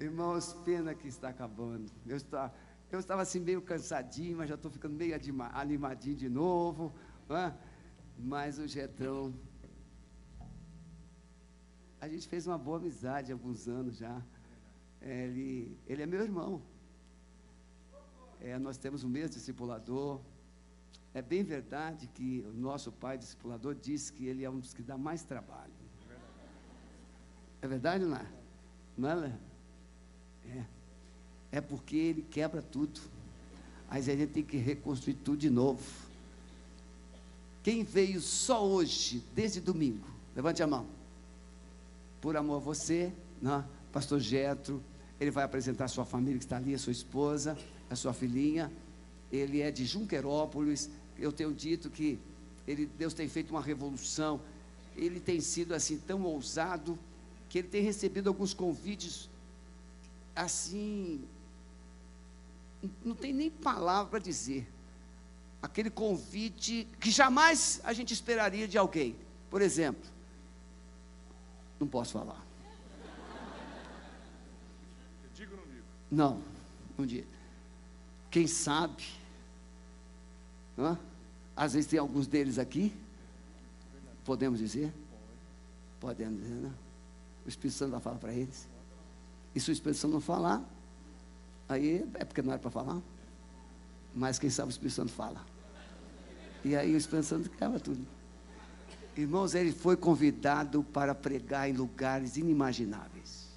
Irmãos, pena que está acabando. Eu, está, eu estava assim meio cansadinho, mas já estou ficando meio animadinho de novo. É? Mas o Getão. A gente fez uma boa amizade há alguns anos já. Ele, ele é meu irmão. É, nós temos o mesmo discipulador. É bem verdade que o nosso pai discipulador disse que ele é um dos que dá mais trabalho. É verdade ou não é? É? É. Porque ele quebra tudo. Aí a gente tem que reconstruir tudo de novo. Quem veio só hoje, desde domingo? Levante a mão. Por amor a você, né? pastor Getro, ele vai apresentar a sua família que está ali, a sua esposa, a sua filhinha. Ele é de Junquerópolis. Eu tenho dito que ele, Deus tem feito uma revolução. Ele tem sido assim tão ousado que ele tem recebido alguns convites assim, não tem nem palavra para dizer. Aquele convite que jamais a gente esperaria de alguém. Por exemplo, não posso falar. Eu digo ou não digo? Não, não digo. Quem sabe? Hã? Às vezes tem alguns deles aqui. Podemos dizer? Podemos dizer, né? O Espírito Santo vai falar para eles. E se o Espírito Santo não falar, aí é porque não era para falar. Mas quem sabe o Espírito Santo fala. E aí o Espírito Santo quebra tudo. Irmãos, ele foi convidado para pregar em lugares inimagináveis.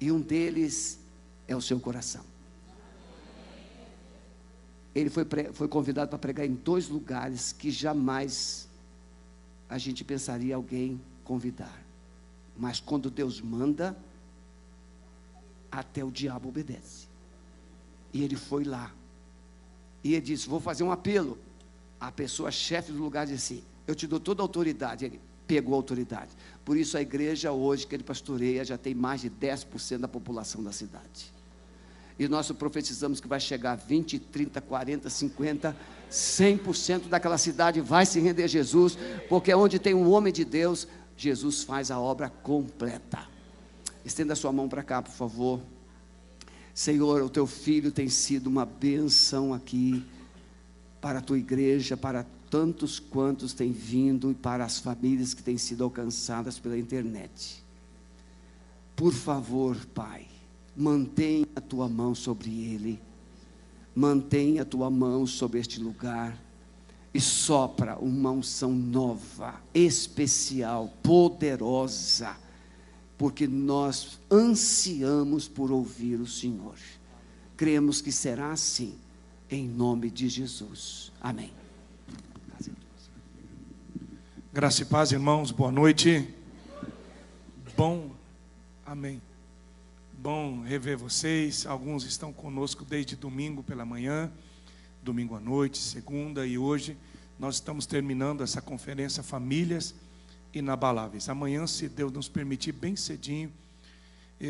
E um deles é o seu coração. Ele foi, foi convidado para pregar em dois lugares que jamais a gente pensaria alguém convidar. Mas quando Deus manda, até o diabo obedece. E ele foi lá. E ele disse: Vou fazer um apelo. A pessoa chefe do lugar disse assim: Eu te dou toda a autoridade. Ele pegou a autoridade. Por isso a igreja hoje que ele pastoreia já tem mais de 10% da população da cidade. E nós profetizamos que vai chegar a 20, 30, 40, 50, 100% daquela cidade vai se render a Jesus, porque onde tem um homem de Deus, Jesus faz a obra completa. Estenda sua mão para cá, por favor. Senhor, o teu filho tem sido uma benção aqui para a tua igreja, para tantos quantos têm vindo e para as famílias que têm sido alcançadas pela internet. Por favor, Pai, mantenha a tua mão sobre ele, mantenha a tua mão sobre este lugar e sopra uma unção nova, especial, poderosa, porque nós ansiamos por ouvir o Senhor. Cremos que será assim, em nome de Jesus. Amém. Graça e paz, irmãos, boa noite. Bom, amém. Bom rever vocês. Alguns estão conosco desde domingo pela manhã domingo à noite, segunda e hoje nós estamos terminando essa conferência Famílias Inabaláveis. Amanhã, se Deus nos permitir, bem cedinho,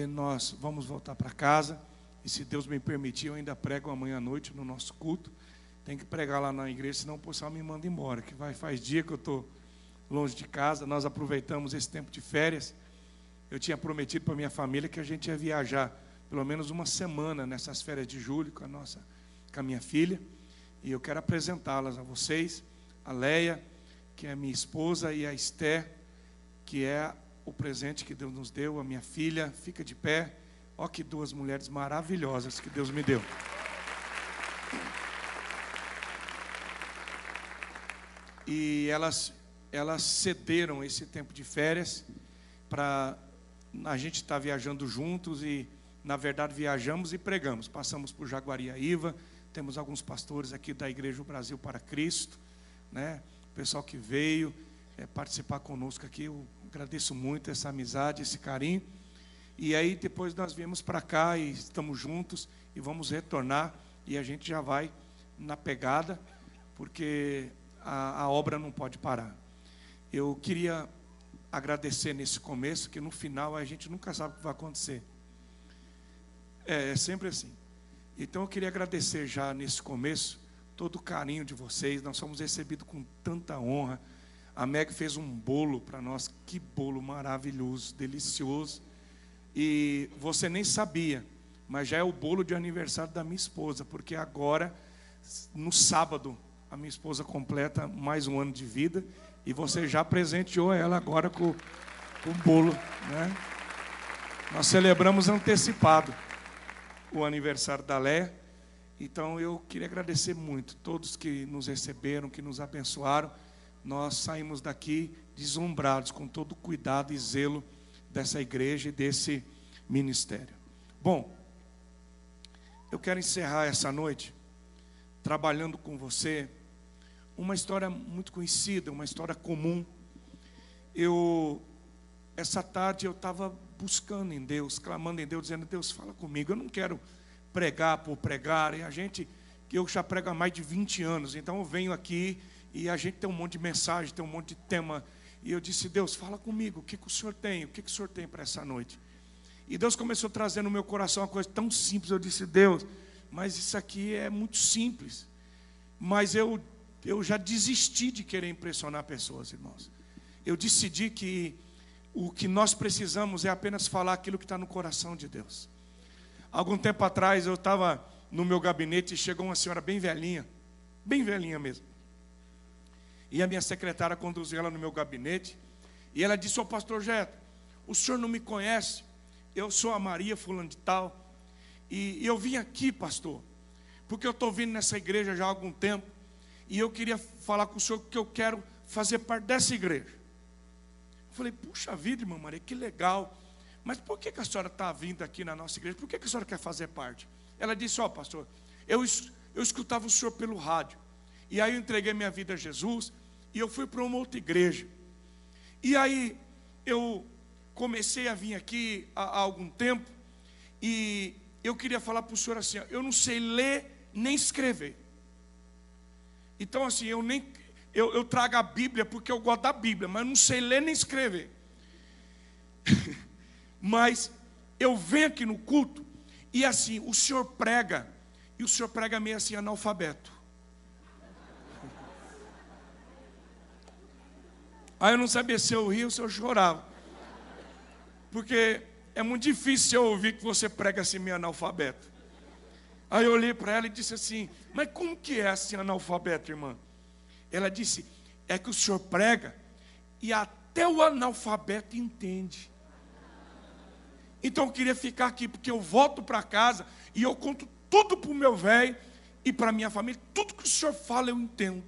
nós vamos voltar para casa. E se Deus me permitir, eu ainda prego amanhã à noite no nosso culto. Tem que pregar lá na igreja, senão o pessoal me manda embora. Que vai faz dia que eu estou longe de casa. Nós aproveitamos esse tempo de férias. Eu tinha prometido para minha família que a gente ia viajar pelo menos uma semana nessas férias de julho com a nossa, com a minha filha. E eu quero apresentá-las a vocês, a Leia, que é minha esposa, e a Esther, que é o presente que Deus nos deu, a minha filha, fica de pé. Ó que duas mulheres maravilhosas que Deus me deu. E elas, elas cederam esse tempo de férias para a gente estar tá viajando juntos e, na verdade, viajamos e pregamos. Passamos por Jaguariaíva, temos alguns pastores aqui da Igreja Brasil para Cristo, né? O pessoal que veio é, participar conosco aqui, eu agradeço muito essa amizade, esse carinho. E aí depois nós viemos para cá e estamos juntos e vamos retornar e a gente já vai na pegada, porque a, a obra não pode parar. Eu queria agradecer nesse começo, que no final a gente nunca sabe o que vai acontecer. É, é sempre assim. Então eu queria agradecer já nesse começo todo o carinho de vocês. Nós fomos recebidos com tanta honra. A Meg fez um bolo para nós, que bolo maravilhoso, delicioso. E você nem sabia, mas já é o bolo de aniversário da minha esposa, porque agora, no sábado, a minha esposa completa mais um ano de vida e você já presenteou ela agora com, com o bolo, né? Nós celebramos antecipado o aniversário da Lé. Então eu queria agradecer muito todos que nos receberam, que nos abençoaram. Nós saímos daqui deslumbrados com todo o cuidado e zelo dessa igreja e desse ministério. Bom, eu quero encerrar essa noite trabalhando com você uma história muito conhecida, uma história comum. Eu essa tarde eu estava buscando em Deus, clamando em Deus, dizendo: Deus, fala comigo. Eu não quero pregar por pregar. E a gente, que eu já prego há mais de 20 anos, então eu venho aqui e a gente tem um monte de mensagem, tem um monte de tema. E eu disse: Deus, fala comigo. O que, que o Senhor tem? O que, que o Senhor tem para essa noite? E Deus começou a trazer no meu coração uma coisa tão simples. Eu disse: Deus, mas isso aqui é muito simples. Mas eu, eu já desisti de querer impressionar pessoas, irmãos. Eu decidi que o que nós precisamos é apenas falar aquilo que está no coração de Deus. Algum tempo atrás eu estava no meu gabinete e chegou uma senhora bem velhinha, bem velhinha mesmo. E a minha secretária conduziu ela no meu gabinete e ela disse: oh, pastor Jeto, o senhor não me conhece, eu sou a Maria Fulano de Tal, e eu vim aqui, pastor, porque eu estou vindo nessa igreja já há algum tempo, e eu queria falar com o senhor que eu quero fazer parte dessa igreja. Eu falei, puxa vida, irmã Maria, que legal. Mas por que, que a senhora está vindo aqui na nossa igreja? Por que, que a senhora quer fazer parte? Ela disse, ó oh, pastor, eu, eu escutava o senhor pelo rádio. E aí eu entreguei minha vida a Jesus e eu fui para uma outra igreja. E aí eu comecei a vir aqui há, há algum tempo e eu queria falar para o senhor assim: eu não sei ler nem escrever. Então, assim, eu nem eu, eu trago a Bíblia porque eu gosto da Bíblia, mas não sei ler nem escrever. mas eu venho aqui no culto e assim, o senhor prega, e o senhor prega meio assim, analfabeto. Aí eu não sabia se eu ria ou se eu chorava. Porque é muito difícil eu ouvir que você prega assim meio analfabeto. Aí eu olhei para ela e disse assim: Mas como que é assim analfabeto, irmã? Ela disse: É que o senhor prega e até o analfabeto entende. Então eu queria ficar aqui, porque eu volto para casa e eu conto tudo para o meu velho e para minha família, tudo que o senhor fala eu entendo.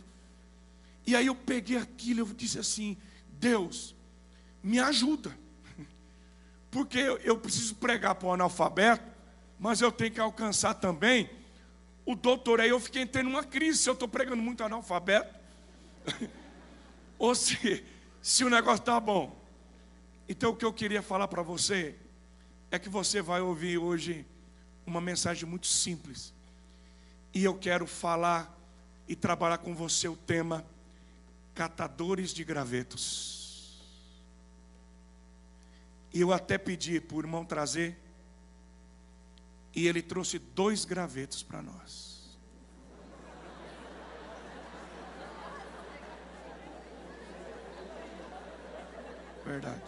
E aí eu peguei aquilo eu disse assim: Deus, me ajuda porque eu preciso pregar para o analfabeto, mas eu tenho que alcançar também o doutor. Aí eu fiquei tendo uma crise se eu estou pregando muito analfabeto, ou se, se o negócio está bom. Então o que eu queria falar para você é que você vai ouvir hoje uma mensagem muito simples. E eu quero falar e trabalhar com você o tema catadores de gravetos. E eu até pedi para o irmão trazer. E ele trouxe dois gravetos para nós. Verdade.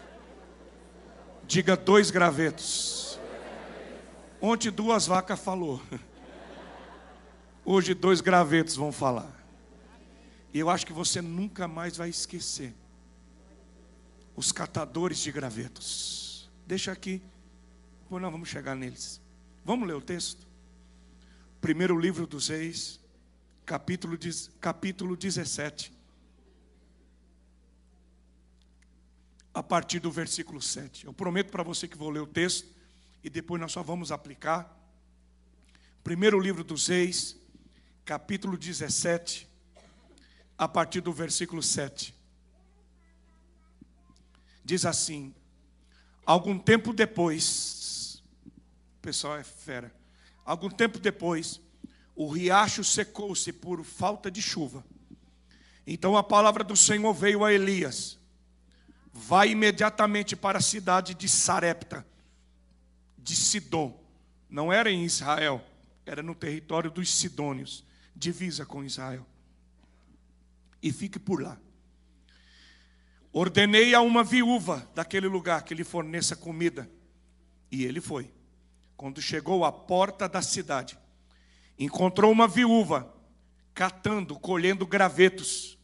Diga dois gravetos. Ontem duas vacas falou. Hoje dois gravetos vão falar. E eu acho que você nunca mais vai esquecer os catadores de gravetos. Deixa aqui, pois não vamos chegar neles. Vamos ler o texto? Primeiro livro dos Reis, capítulo, capítulo 17. A partir do versículo 7. Eu prometo para você que vou ler o texto e depois nós só vamos aplicar. Primeiro livro dos Reis, capítulo 17, a partir do versículo 7 diz assim: algum tempo depois, o pessoal é fera, algum tempo depois, o riacho secou-se por falta de chuva. Então a palavra do Senhor veio a Elias: vai imediatamente para a cidade de Sarepta, de Sidom. Não era em Israel, era no território dos Sidônios, divisa com Israel. E fique por lá. Ordenei a uma viúva daquele lugar que lhe forneça comida. E ele foi. Quando chegou à porta da cidade, encontrou uma viúva catando, colhendo gravetos.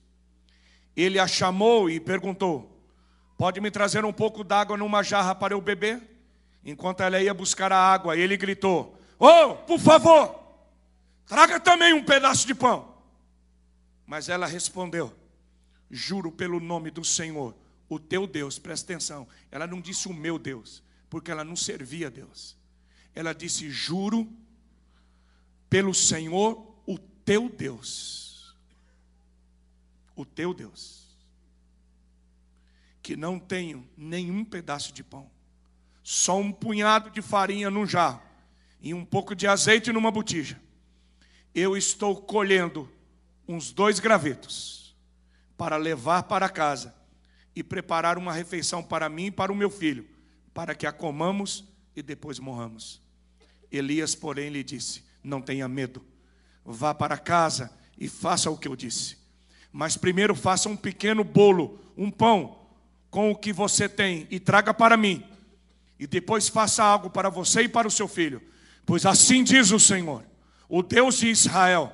Ele a chamou e perguntou: Pode me trazer um pouco d'água numa jarra para eu beber? Enquanto ela ia buscar a água, ele gritou: Oh, por favor, traga também um pedaço de pão. Mas ela respondeu: Juro pelo nome do Senhor, o teu Deus, presta atenção. Ela não disse o meu Deus, porque ela não servia a Deus. Ela disse: Juro pelo Senhor, o teu Deus. O teu Deus. Que não tenho nenhum pedaço de pão, só um punhado de farinha num jarro e um pouco de azeite numa botija. Eu estou colhendo uns dois gravetos para levar para casa e preparar uma refeição para mim e para o meu filho, para que a comamos e depois morramos. Elias, porém, lhe disse: Não tenha medo, vá para casa e faça o que eu disse. Mas primeiro faça um pequeno bolo, um pão, com o que você tem, e traga para mim. E depois faça algo para você e para o seu filho. Pois assim diz o Senhor, o Deus de Israel: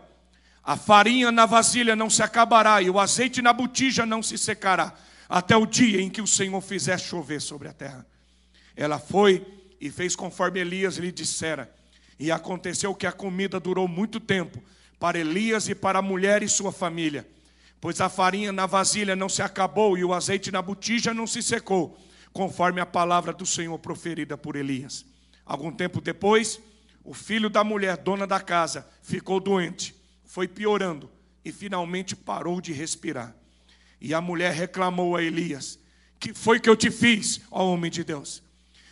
a farinha na vasilha não se acabará, e o azeite na botija não se secará, até o dia em que o Senhor fizer chover sobre a terra. Ela foi e fez conforme Elias lhe dissera. E aconteceu que a comida durou muito tempo para Elias e para a mulher e sua família, pois a farinha na vasilha não se acabou e o azeite na botija não se secou, conforme a palavra do Senhor proferida por Elias. Algum tempo depois, o filho da mulher, dona da casa, ficou doente, foi piorando e finalmente parou de respirar. E a mulher reclamou a Elias: Que foi que eu te fiz, ó homem de Deus?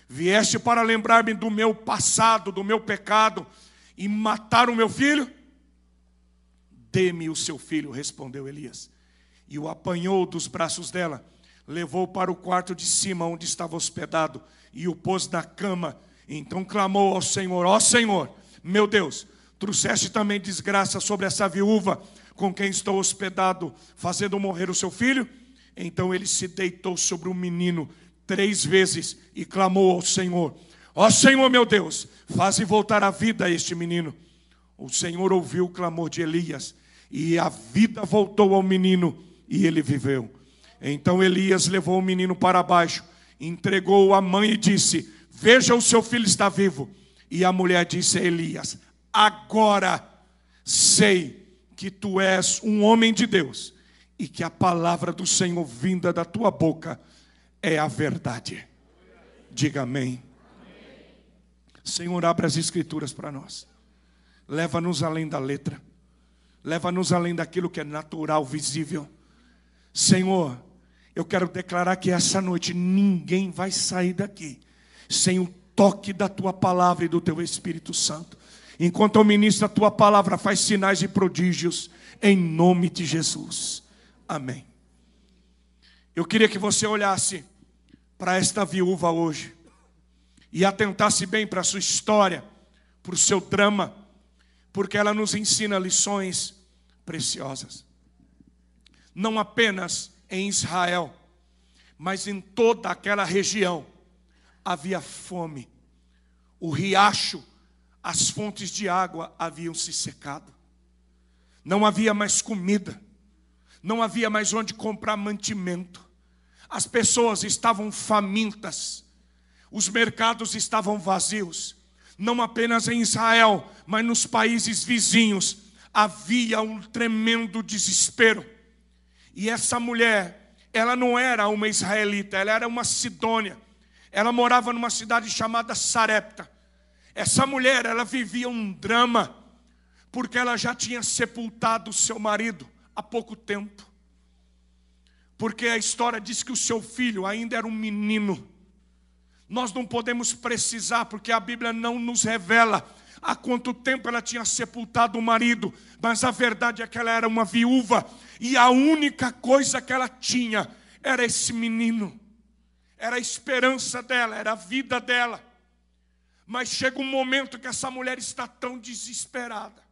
Vieste para lembrar-me do meu passado, do meu pecado e matar o meu filho? Dê-me o seu filho, respondeu Elias. E o apanhou dos braços dela, levou para o quarto de cima onde estava hospedado e o pôs na cama. Então clamou ao Senhor: Ó Senhor, meu Deus, trouxeste também desgraça sobre essa viúva com quem estou hospedado, fazendo morrer o seu filho? Então ele se deitou sobre o menino três vezes e clamou ao Senhor: Ó oh, Senhor meu Deus, faze voltar a vida este menino. O Senhor ouviu o clamor de Elias e a vida voltou ao menino e ele viveu. Então Elias levou o menino para baixo, entregou-o à mãe e disse: Veja, o seu filho está vivo. E a mulher disse a Elias: Agora sei que tu és um homem de Deus e que a palavra do Senhor vinda da tua boca é a verdade. Diga amém. Senhor, abre as escrituras para nós. Leva-nos além da letra. Leva-nos além daquilo que é natural, visível. Senhor, eu quero declarar que essa noite ninguém vai sair daqui sem o toque da tua palavra e do teu Espírito Santo. Enquanto eu ministro a tua palavra, faz sinais e prodígios em nome de Jesus. Amém. Eu queria que você olhasse para esta viúva hoje e atentasse bem para a sua história, para o seu drama, porque ela nos ensina lições preciosas. Não apenas em Israel, mas em toda aquela região havia fome. O riacho, as fontes de água haviam se secado. Não havia mais comida. Não havia mais onde comprar mantimento. As pessoas estavam famintas, os mercados estavam vazios, não apenas em Israel, mas nos países vizinhos havia um tremendo desespero. E essa mulher, ela não era uma israelita, ela era uma sidônia. Ela morava numa cidade chamada Sarepta. Essa mulher, ela vivia um drama, porque ela já tinha sepultado o seu marido há pouco tempo porque a história diz que o seu filho ainda era um menino. Nós não podemos precisar, porque a Bíblia não nos revela há quanto tempo ela tinha sepultado o marido, mas a verdade é que ela era uma viúva, e a única coisa que ela tinha era esse menino, era a esperança dela, era a vida dela. Mas chega um momento que essa mulher está tão desesperada,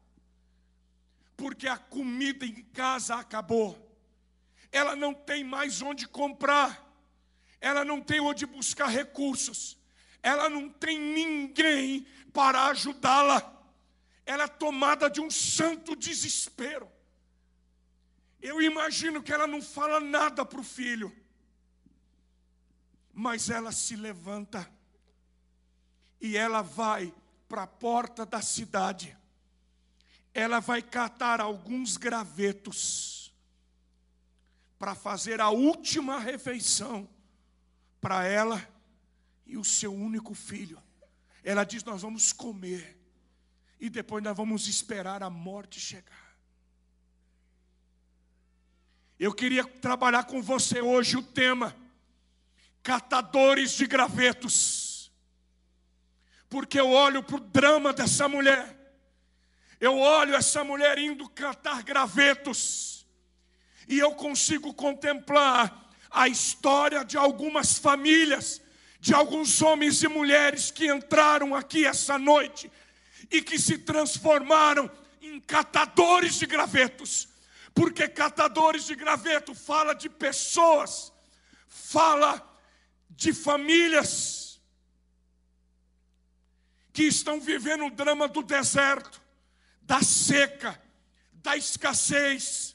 porque a comida em casa acabou ela não tem mais onde comprar, ela não tem onde buscar recursos, ela não tem ninguém para ajudá-la. Ela é tomada de um santo desespero. Eu imagino que ela não fala nada para o filho, mas ela se levanta e ela vai para a porta da cidade. Ela vai catar alguns gravetos para fazer a última refeição para ela e o seu único filho. Ela diz: Nós vamos comer e depois nós vamos esperar a morte chegar. Eu queria trabalhar com você hoje o tema catadores de gravetos. Porque eu olho para o drama dessa mulher. Eu olho essa mulher indo catar gravetos. E eu consigo contemplar a história de algumas famílias, de alguns homens e mulheres que entraram aqui essa noite e que se transformaram em catadores de gravetos. Porque catadores de graveto fala de pessoas, fala de famílias que estão vivendo o drama do deserto, da seca, da escassez,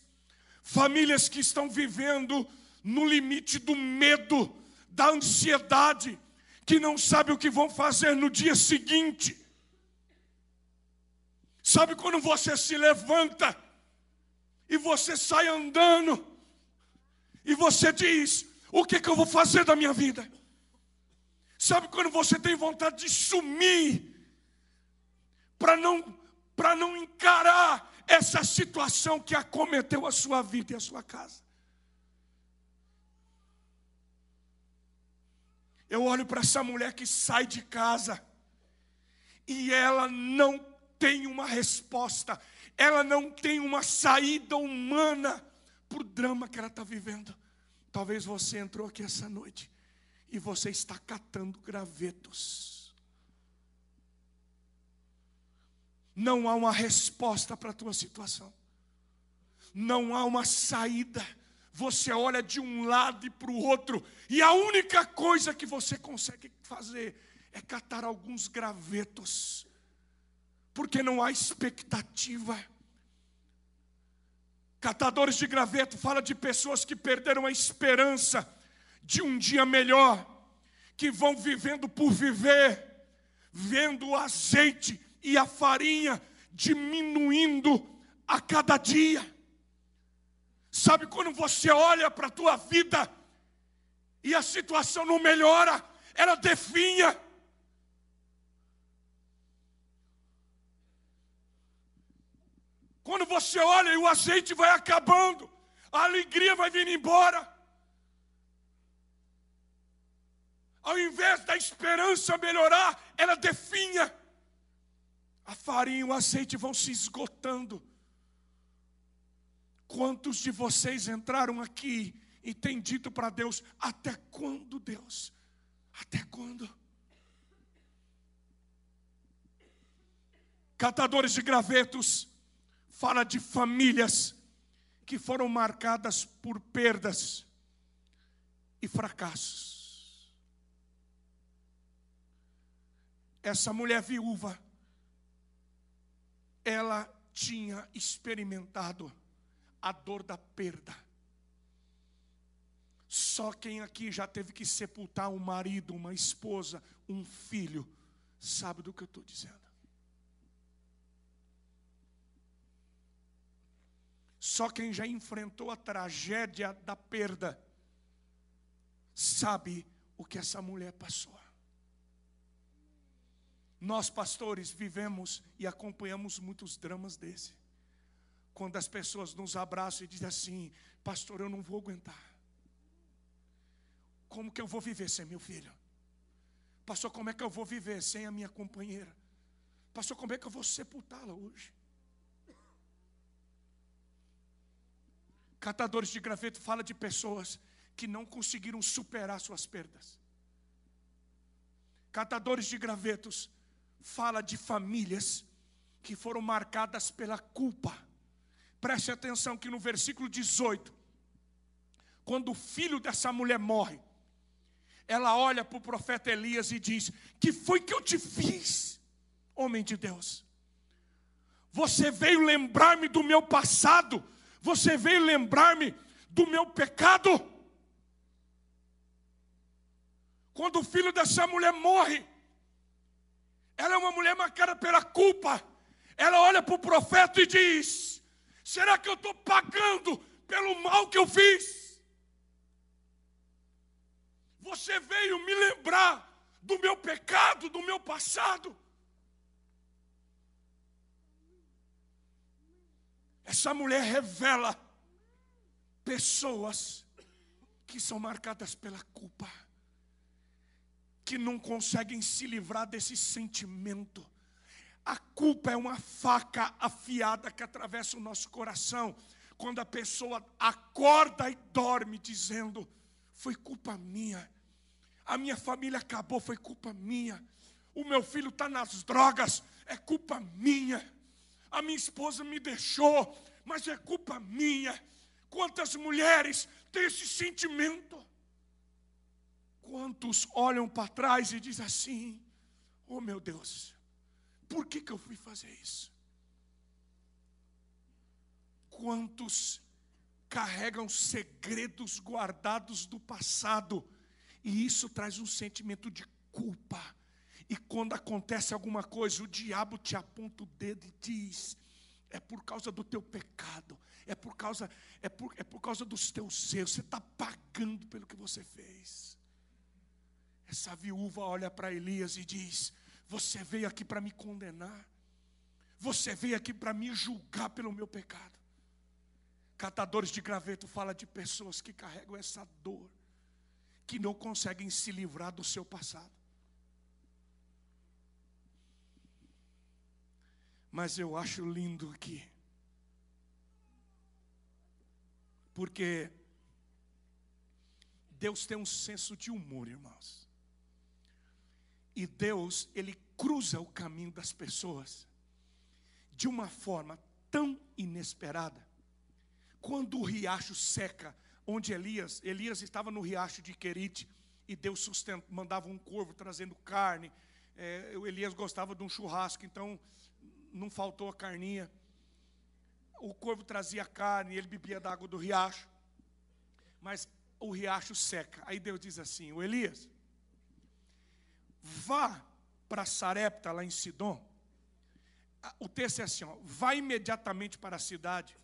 famílias que estão vivendo no limite do medo, da ansiedade, que não sabe o que vão fazer no dia seguinte. Sabe quando você se levanta e você sai andando, e você diz: O que, que eu vou fazer da minha vida? Sabe quando você tem vontade de sumir, para não, para não encarar essa situação que acometeu a sua vida e a sua casa? Eu olho para essa mulher que sai de casa e ela não tem uma resposta, ela não tem uma saída humana para o drama que ela está vivendo. Talvez você entrou aqui essa noite e você está catando gravetos. Não há uma resposta para a tua situação. Não há uma saída. Você olha de um lado e para o outro, e a única coisa que você consegue fazer é catar alguns gravetos porque não há expectativa. Catadores de graveto fala de pessoas que perderam a esperança de um dia melhor, que vão vivendo por viver, vendo o azeite e a farinha diminuindo a cada dia. Sabe quando você olha para a tua vida e a situação não melhora, ela definha. Quando você olha e o azeite vai acabando, a alegria vai vindo embora. Ao invés da esperança melhorar, ela definha. A farinha e o azeite vão se esgotando. Quantos de vocês entraram aqui e têm dito para Deus: até quando, Deus? Até quando? Catadores de gravetos fala de famílias que foram marcadas por perdas e fracassos. Essa mulher viúva, ela tinha experimentado a dor da perda. Só quem aqui já teve que sepultar um marido, uma esposa, um filho, sabe do que eu estou dizendo. Só quem já enfrentou a tragédia da perda sabe o que essa mulher passou. Nós, pastores, vivemos e acompanhamos muitos dramas desse. Quando as pessoas nos abraçam e dizem assim: Pastor, eu não vou aguentar. Como que eu vou viver sem meu filho? Pastor, como é que eu vou viver sem a minha companheira? Pastor, como é que eu vou sepultá-la hoje? Catadores de graveto fala de pessoas que não conseguiram superar suas perdas. Catadores de gravetos fala de famílias que foram marcadas pela culpa. Preste atenção que no versículo 18, quando o filho dessa mulher morre, ela olha para o profeta Elias e diz: Que foi que eu te fiz, homem de Deus? Você veio lembrar-me do meu passado, você veio lembrar-me do meu pecado. Quando o filho dessa mulher morre, ela é uma mulher marcada pela culpa. Ela olha para o profeta e diz: Será que eu estou pagando pelo mal que eu fiz? Você veio me lembrar do meu pecado, do meu passado. Essa mulher revela pessoas que são marcadas pela culpa, que não conseguem se livrar desse sentimento. A culpa é uma faca afiada que atravessa o nosso coração, quando a pessoa acorda e dorme dizendo: Foi culpa minha, a minha família acabou, foi culpa minha, o meu filho está nas drogas, é culpa minha. A minha esposa me deixou, mas é culpa minha. Quantas mulheres têm esse sentimento? Quantos olham para trás e dizem assim: Oh meu Deus, por que, que eu fui fazer isso? Quantos carregam segredos guardados do passado, e isso traz um sentimento de culpa e quando acontece alguma coisa, o diabo te aponta o dedo e diz: é por causa do teu pecado, é por causa, é por, é por causa dos teus erros, você está pagando pelo que você fez. Essa viúva olha para Elias e diz: Você veio aqui para me condenar, você veio aqui para me julgar pelo meu pecado. Catadores de graveto fala de pessoas que carregam essa dor, que não conseguem se livrar do seu passado. Mas eu acho lindo aqui. Porque Deus tem um senso de humor, irmãos. E Deus, ele cruza o caminho das pessoas de uma forma tão inesperada. Quando o riacho seca, onde Elias, Elias estava no riacho de Querite, e Deus sustenta, mandava um corvo trazendo carne. É, Elias gostava de um churrasco, então não faltou a carninha. O corvo trazia carne, ele bebia da água do riacho. Mas o riacho seca. Aí Deus diz assim: O Elias, vá para Sarepta, lá em Sidom. O texto é assim: ó, vá imediatamente para a cidade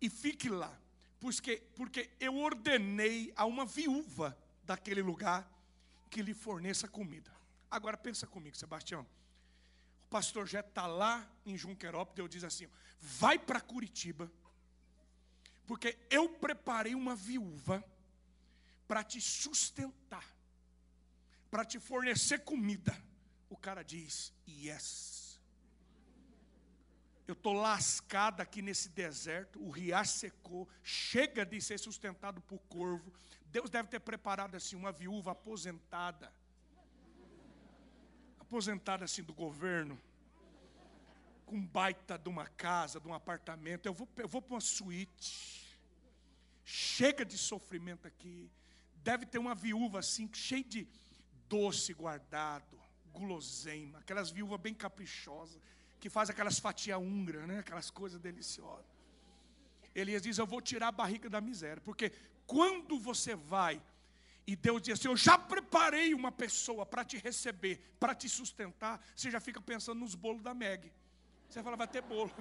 e fique lá, porque, porque eu ordenei a uma viúva daquele lugar que lhe forneça comida. Agora pensa comigo, Sebastião pastor Jé está lá em Junquerópolis, Deus diz assim: vai para Curitiba, porque eu preparei uma viúva para te sustentar, para te fornecer comida. O cara diz: yes. Eu estou lascado aqui nesse deserto, o riacho secou, chega de ser sustentado por corvo. Deus deve ter preparado assim uma viúva aposentada aposentada assim do governo, com baita de uma casa, de um apartamento, eu vou, eu vou para uma suíte. Chega de sofrimento aqui. Deve ter uma viúva assim, cheia de doce guardado, guloseima, aquelas viúvas bem caprichosas, que faz aquelas fatias húngaras, né? aquelas coisas deliciosas. Elias diz: Eu vou tirar a barriga da miséria, porque quando você vai e Deus diz assim: Eu já preparei uma pessoa para te receber, para te sustentar. Você já fica pensando nos bolos da Meg. Você fala, vai ter bolo.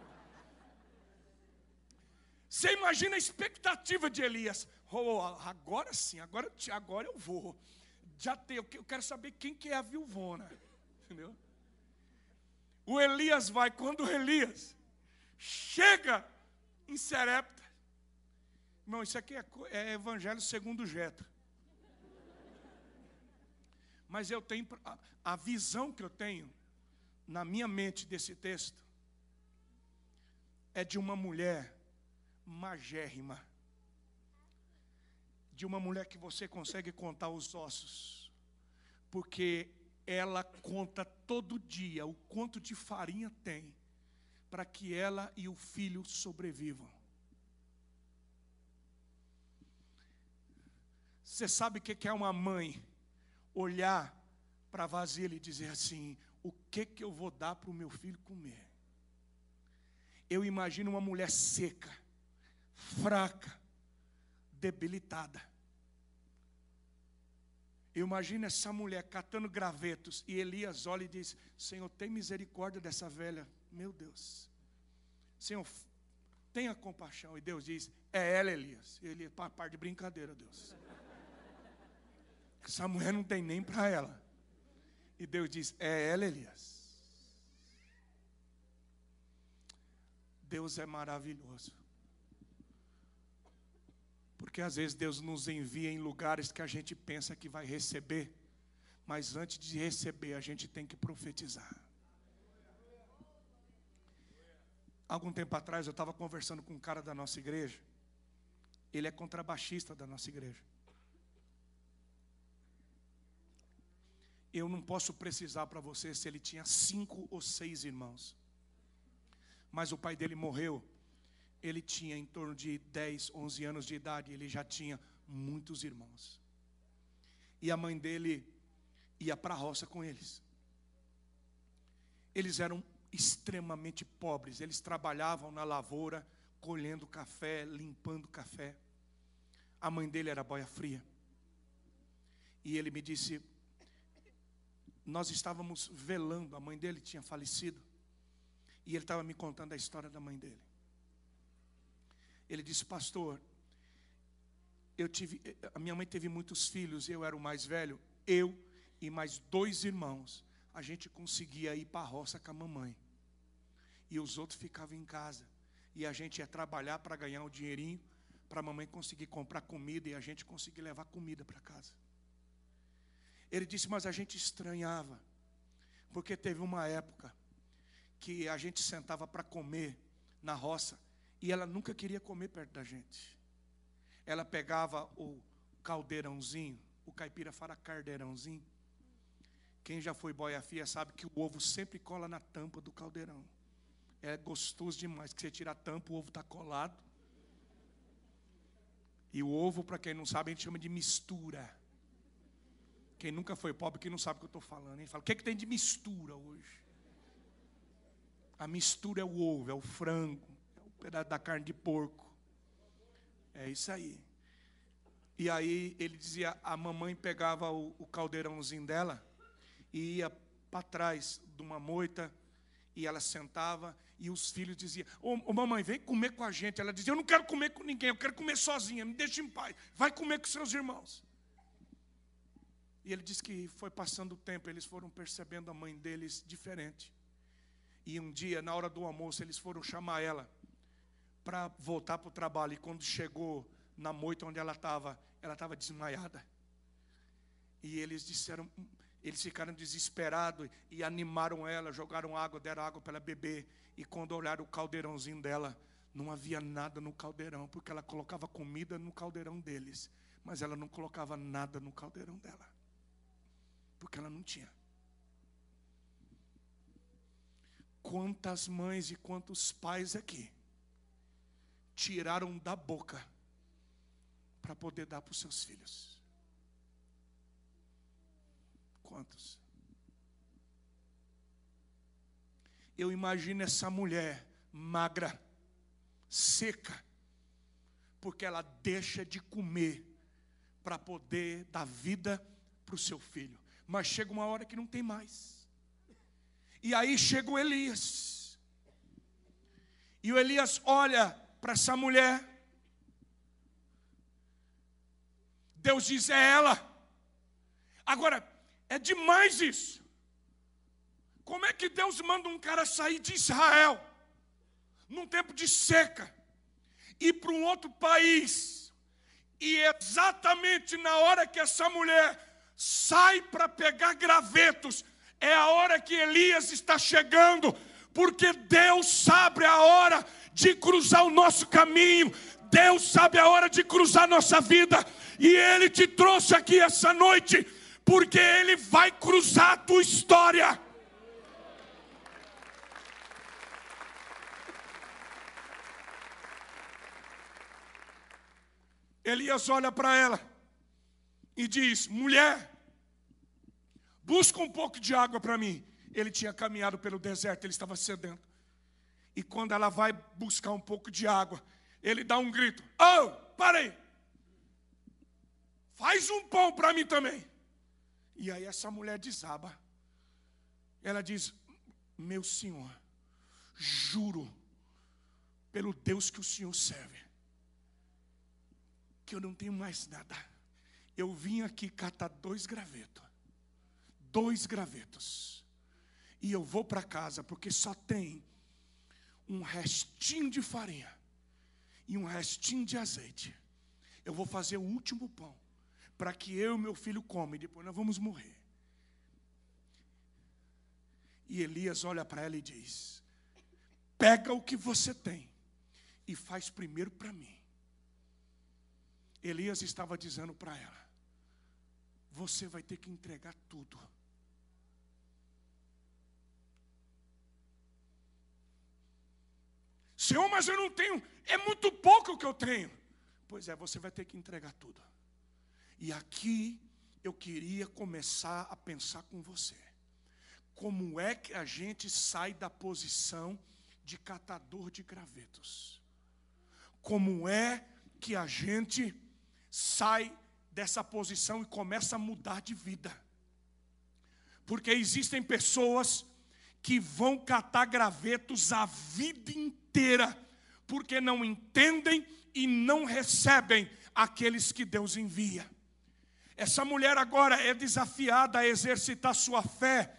Você imagina a expectativa de Elias. Oh, agora sim, agora, agora eu vou. Já tem, eu quero saber quem que é a viúvona. Entendeu? O Elias vai, quando o Elias chega em Serepta. Irmão, isso aqui é, é evangelho segundo Jetro. Mas eu tenho a, a visão que eu tenho na minha mente desse texto é de uma mulher magérrima, de uma mulher que você consegue contar os ossos, porque ela conta todo dia o quanto de farinha tem para que ela e o filho sobrevivam. Você sabe o que é uma mãe olhar para a vasilha e dizer assim: o que, que eu vou dar para o meu filho comer? Eu imagino uma mulher seca, fraca, debilitada. Eu imagino essa mulher catando gravetos e Elias olha e diz: Senhor, tem misericórdia dessa velha, meu Deus. Senhor, tenha compaixão. E Deus diz: É ela, Elias. E Elias, par de brincadeira, Deus. Essa mulher não tem nem para ela. E Deus diz: É ela, Elias. Deus é maravilhoso. Porque às vezes Deus nos envia em lugares que a gente pensa que vai receber, mas antes de receber, a gente tem que profetizar. Algum tempo atrás eu estava conversando com um cara da nossa igreja. Ele é contrabaixista da nossa igreja. Eu não posso precisar para você se ele tinha cinco ou seis irmãos. Mas o pai dele morreu. Ele tinha em torno de 10, 11 anos de idade. Ele já tinha muitos irmãos. E a mãe dele ia para a roça com eles. Eles eram extremamente pobres. Eles trabalhavam na lavoura, colhendo café, limpando café. A mãe dele era boia fria. E ele me disse: nós estávamos velando, a mãe dele tinha falecido. E ele estava me contando a história da mãe dele. Ele disse, pastor, eu tive, a minha mãe teve muitos filhos, eu era o mais velho, eu e mais dois irmãos, a gente conseguia ir para a roça com a mamãe. E os outros ficavam em casa. E a gente ia trabalhar para ganhar um dinheirinho, para a mamãe conseguir comprar comida e a gente conseguir levar comida para casa. Ele disse, mas a gente estranhava, porque teve uma época que a gente sentava para comer na roça e ela nunca queria comer perto da gente. Ela pegava o caldeirãozinho, o caipira fala cardeirãozinho. Quem já foi boia fia sabe que o ovo sempre cola na tampa do caldeirão. É gostoso demais que você tira a tampa, o ovo está colado. E o ovo, para quem não sabe, a gente chama de mistura. Quem nunca foi pobre, que não sabe o que eu estou falando, hein? Fala, o que, é que tem de mistura hoje? A mistura é o ovo, é o frango, pedaço da carne de porco. É isso aí. E aí ele dizia, a mamãe pegava o, o caldeirãozinho dela e ia para trás de uma moita e ela sentava e os filhos diziam: Ô mamãe, vem comer com a gente. Ela dizia: Eu não quero comer com ninguém, eu quero comer sozinha, me deixe em paz. Vai comer com seus irmãos. E ele disse que foi passando o tempo, eles foram percebendo a mãe deles diferente. E um dia, na hora do almoço, eles foram chamar ela para voltar para o trabalho. E quando chegou na moita onde ela estava, ela estava desmaiada. E eles disseram, eles ficaram desesperados e animaram ela, jogaram água, deram água para ela beber. E quando olharam o caldeirãozinho dela, não havia nada no caldeirão, porque ela colocava comida no caldeirão deles, mas ela não colocava nada no caldeirão dela porque ela não tinha. Quantas mães e quantos pais aqui tiraram da boca para poder dar para os seus filhos? Quantos? Eu imagino essa mulher magra, seca, porque ela deixa de comer para poder dar vida para o seu filho mas chega uma hora que não tem mais. E aí chega o Elias. E o Elias olha para essa mulher. Deus diz: é ela. Agora, é demais isso. Como é que Deus manda um cara sair de Israel, num tempo de seca, ir para um outro país, e exatamente na hora que essa mulher sai para pegar gravetos. É a hora que Elias está chegando, porque Deus sabe a hora de cruzar o nosso caminho, Deus sabe a hora de cruzar nossa vida, e Ele te trouxe aqui essa noite, porque Ele vai cruzar a tua história. Elias olha para ela e diz: mulher, busca um pouco de água para mim. Ele tinha caminhado pelo deserto, ele estava sedento. E quando ela vai buscar um pouco de água, ele dá um grito: Oh, parei! Faz um pão para mim também. E aí essa mulher desaba. Ela diz: Meu senhor, juro pelo Deus que o senhor serve, que eu não tenho mais nada. Eu vim aqui catar dois gravetos. Dois gravetos. E eu vou para casa, porque só tem um restinho de farinha e um restinho de azeite. Eu vou fazer o último pão para que eu e meu filho comam e depois nós vamos morrer. E Elias olha para ela e diz: Pega o que você tem e faz primeiro para mim. Elias estava dizendo para ela: Você vai ter que entregar tudo. Senhor, mas eu não tenho, é muito pouco o que eu tenho. Pois é, você vai ter que entregar tudo. E aqui eu queria começar a pensar com você. Como é que a gente sai da posição de catador de gravetos? Como é que a gente sai dessa posição e começa a mudar de vida? Porque existem pessoas que vão catar gravetos a vida inteira, porque não entendem e não recebem aqueles que Deus envia. Essa mulher agora é desafiada a exercitar sua fé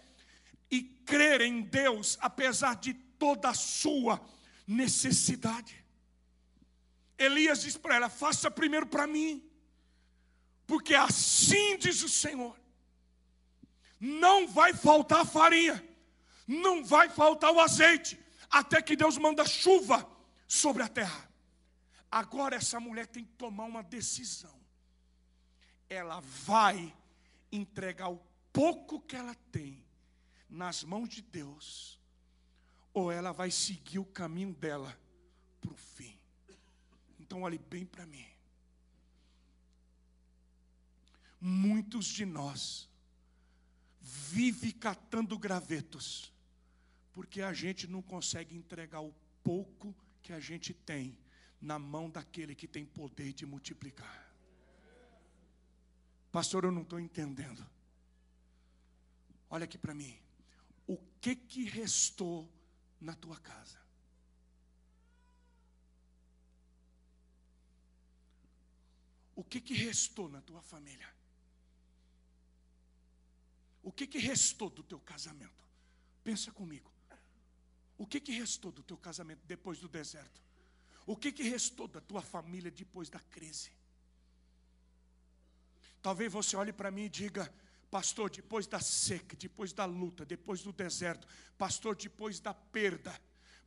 e crer em Deus, apesar de toda a sua necessidade. Elias diz para ela: faça primeiro para mim, porque assim diz o Senhor: não vai faltar farinha, não vai faltar o azeite, até que Deus manda chuva sobre a terra. Agora essa mulher tem que tomar uma decisão ela vai entregar o pouco que ela tem nas mãos de Deus, ou ela vai seguir o caminho dela para o fim. Então, olhe bem para mim. Muitos de nós vive catando gravetos, porque a gente não consegue entregar o pouco que a gente tem na mão daquele que tem poder de multiplicar. Pastor, eu não estou entendendo. Olha aqui para mim. O que que restou na tua casa? O que que restou na tua família? O que que restou do teu casamento? Pensa comigo. O que que restou do teu casamento depois do deserto? O que que restou da tua família depois da crise? Talvez você olhe para mim e diga, pastor, depois da seca, depois da luta, depois do deserto, pastor, depois da perda,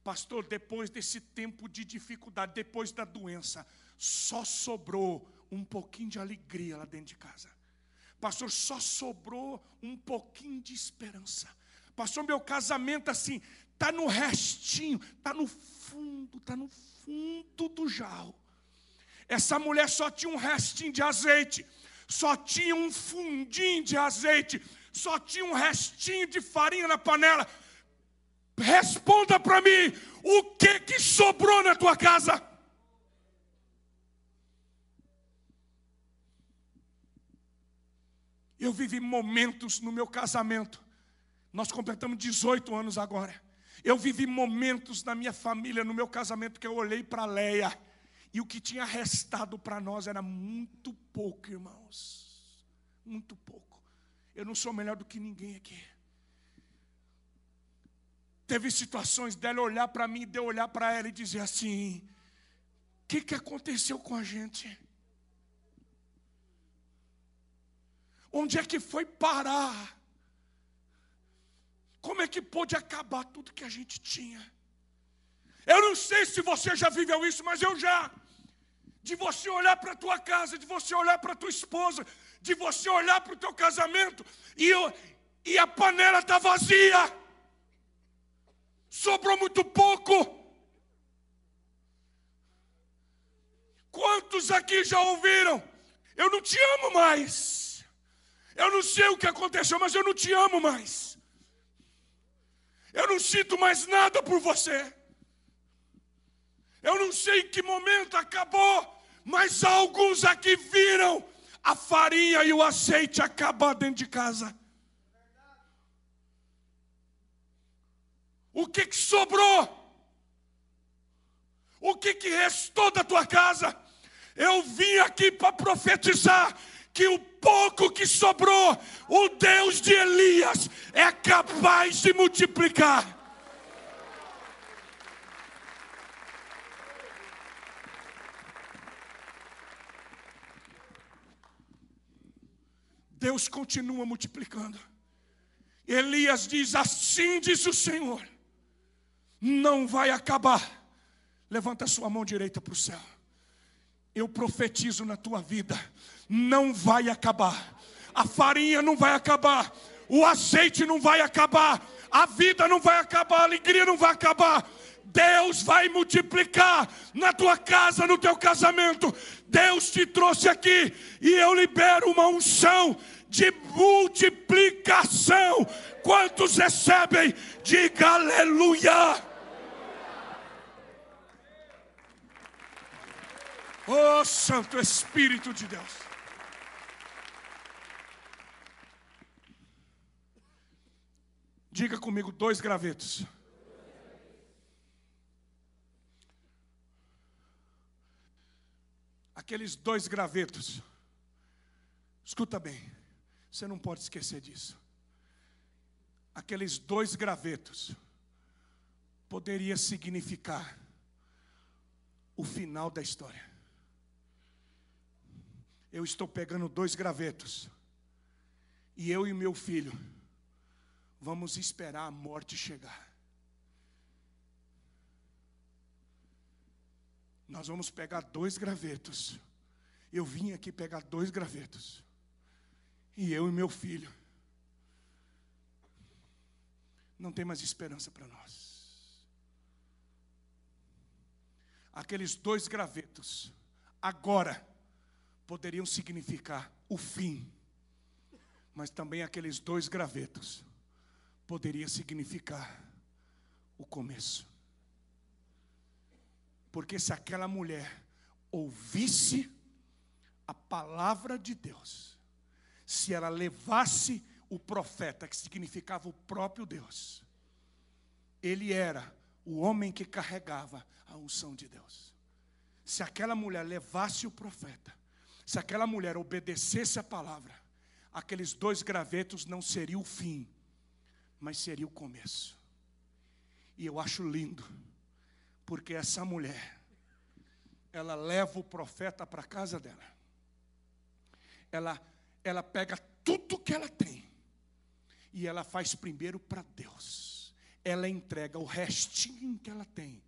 pastor, depois desse tempo de dificuldade, depois da doença, só sobrou um pouquinho de alegria lá dentro de casa. Pastor, só sobrou um pouquinho de esperança. Pastor, meu casamento assim, está no restinho, está no fundo, está no fundo do jarro. Essa mulher só tinha um restinho de azeite só tinha um fundinho de azeite, só tinha um restinho de farinha na panela. Responda para mim, o que que sobrou na tua casa? Eu vivi momentos no meu casamento. Nós completamos 18 anos agora. Eu vivi momentos na minha família, no meu casamento, que eu olhei para Leia e o que tinha restado para nós era muito pouco, irmãos. Muito pouco. Eu não sou melhor do que ninguém aqui. Teve situações dela olhar para mim, de eu olhar para ela e dizer assim: O que, que aconteceu com a gente? Onde é que foi parar? Como é que pôde acabar tudo que a gente tinha? Eu não sei se você já viveu isso, mas eu já de você olhar para a tua casa, de você olhar para a tua esposa, de você olhar para o teu casamento e, e a panela está vazia, sobrou muito pouco. Quantos aqui já ouviram? Eu não te amo mais. Eu não sei o que aconteceu, mas eu não te amo mais. Eu não sinto mais nada por você. Eu não sei em que momento acabou, mas alguns aqui viram a farinha e o azeite acabar dentro de casa. O que, que sobrou? O que, que restou da tua casa? Eu vim aqui para profetizar que o pouco que sobrou, o Deus de Elias é capaz de multiplicar. Deus continua multiplicando. Elias diz: Assim diz o Senhor, não vai acabar. Levanta a sua mão direita para o céu. Eu profetizo na tua vida, não vai acabar. A farinha não vai acabar, o azeite não vai acabar, a vida não vai acabar, a alegria não vai acabar. Deus vai multiplicar na tua casa, no teu casamento. Deus te trouxe aqui e eu libero uma unção de multiplicação. Quantos recebem? Diga aleluia. Oh, Santo Espírito de Deus. Diga comigo dois gravetos. Aqueles dois gravetos. Escuta bem, você não pode esquecer disso. Aqueles dois gravetos poderia significar o final da história eu estou pegando dois gravetos, e eu e meu filho vamos esperar a morte chegar. Nós vamos pegar dois gravetos. Eu vim aqui pegar dois gravetos. E eu e meu filho. Não tem mais esperança para nós. Aqueles dois gravetos, agora, poderiam significar o fim, mas também aqueles dois gravetos poderia significar o começo. Porque se aquela mulher ouvisse a palavra de Deus, se ela levasse o profeta, que significava o próprio Deus, ele era o homem que carregava a unção de Deus. Se aquela mulher levasse o profeta, se aquela mulher obedecesse a palavra, aqueles dois gravetos não seria o fim, mas seria o começo. E eu acho lindo, porque essa mulher, ela leva o profeta para a casa dela. Ela, ela pega tudo que ela tem e ela faz primeiro para Deus. Ela entrega o restinho que ela tem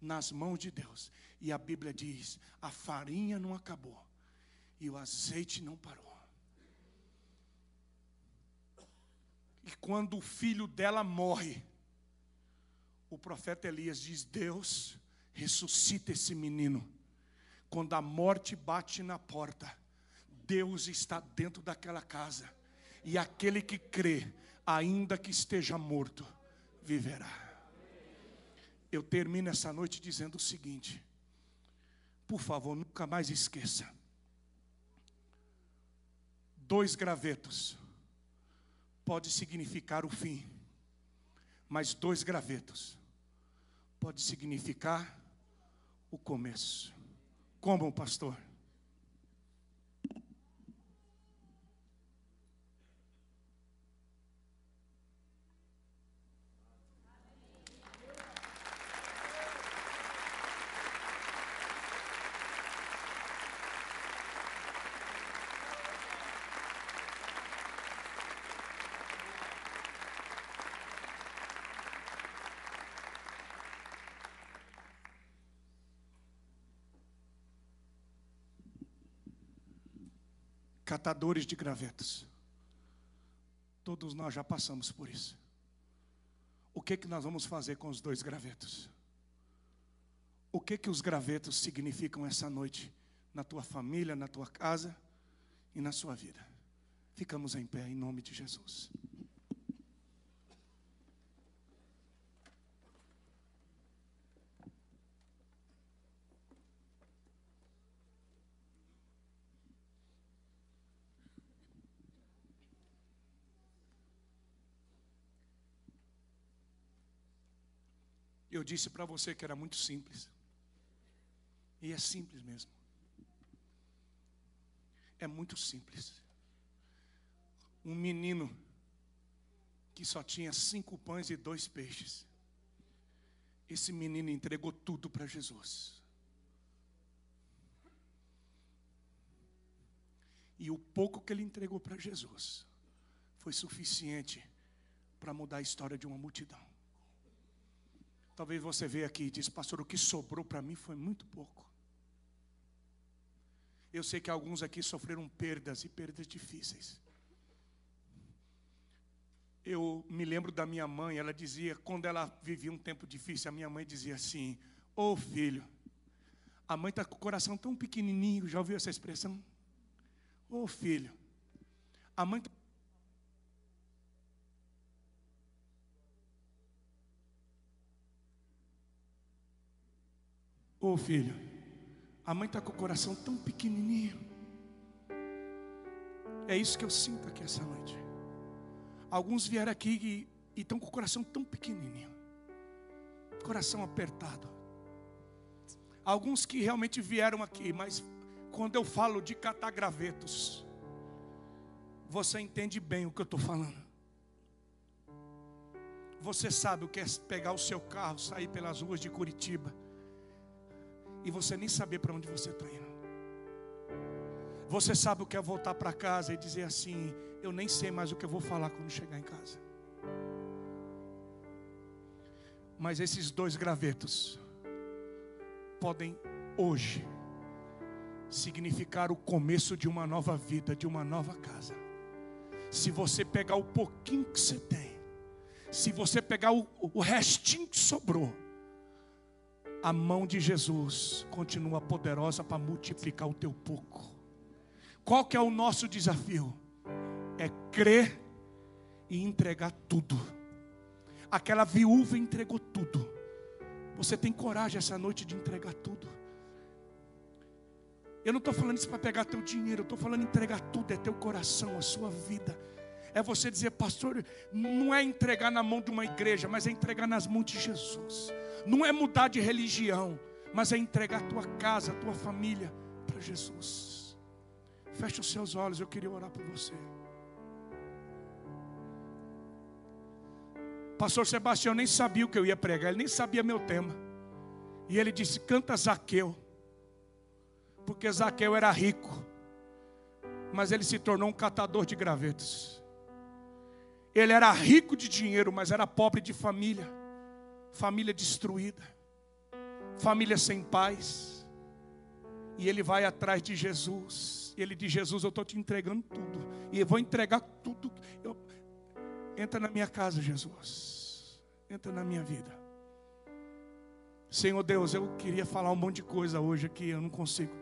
nas mãos de Deus. E a Bíblia diz: a farinha não acabou e o azeite não parou. E quando o filho dela morre, o profeta Elias diz: Deus, ressuscita esse menino. Quando a morte bate na porta, Deus está dentro daquela casa. E aquele que crê, ainda que esteja morto, viverá. Eu termino essa noite dizendo o seguinte: por favor, nunca mais esqueça dois gravetos pode significar o fim, mas dois gravetos pode significar o começo. Como, pastor? Catadores de gravetos. Todos nós já passamos por isso. O que que nós vamos fazer com os dois gravetos? O que que os gravetos significam essa noite na tua família, na tua casa e na sua vida? Ficamos em pé em nome de Jesus. Eu disse para você que era muito simples. E é simples mesmo. É muito simples. Um menino que só tinha cinco pães e dois peixes. Esse menino entregou tudo para Jesus. E o pouco que ele entregou para Jesus foi suficiente para mudar a história de uma multidão. Talvez você veja aqui e diz, pastor, o que sobrou para mim foi muito pouco. Eu sei que alguns aqui sofreram perdas e perdas difíceis. Eu me lembro da minha mãe, ela dizia, quando ela vivia um tempo difícil, a minha mãe dizia assim: Ô oh, filho, a mãe está com o coração tão pequenininho, já ouviu essa expressão? Ô oh, filho, a mãe está Ô oh, filho, a mãe está com o coração tão pequenininho. É isso que eu sinto aqui essa noite. Alguns vieram aqui e estão com o coração tão pequenininho, coração apertado. Alguns que realmente vieram aqui, mas quando eu falo de catar gravetos, você entende bem o que eu estou falando. Você sabe o que é pegar o seu carro, sair pelas ruas de Curitiba e você nem saber para onde você está indo. Você sabe o que é voltar para casa e dizer assim: Eu nem sei mais o que eu vou falar quando chegar em casa. Mas esses dois gravetos podem hoje significar o começo de uma nova vida, de uma nova casa. Se você pegar o pouquinho que você tem, se você pegar o, o restinho que sobrou, a mão de Jesus continua poderosa para multiplicar o teu pouco. Qual que é o nosso desafio? É crer e entregar tudo. Aquela viúva entregou tudo. Você tem coragem essa noite de entregar tudo? Eu não estou falando isso para pegar teu dinheiro, eu estou falando entregar tudo, é teu coração, a sua vida. É você dizer, pastor, não é entregar na mão de uma igreja, mas é entregar nas mãos de Jesus não é mudar de religião, mas é entregar a tua casa, a tua família para Jesus. Feche os seus olhos, eu queria orar por você. Pastor Sebastião nem sabia o que eu ia pregar, ele nem sabia meu tema. E ele disse: canta Zaqueu. Porque Zaqueu era rico, mas ele se tornou um catador de gravetos. Ele era rico de dinheiro, mas era pobre de família família destruída, família sem paz. E ele vai atrás de Jesus. Ele diz: Jesus, eu estou te entregando tudo. E eu vou entregar tudo. Eu... Entra na minha casa, Jesus. Entra na minha vida. Senhor Deus, eu queria falar um monte de coisa hoje aqui, eu não consigo.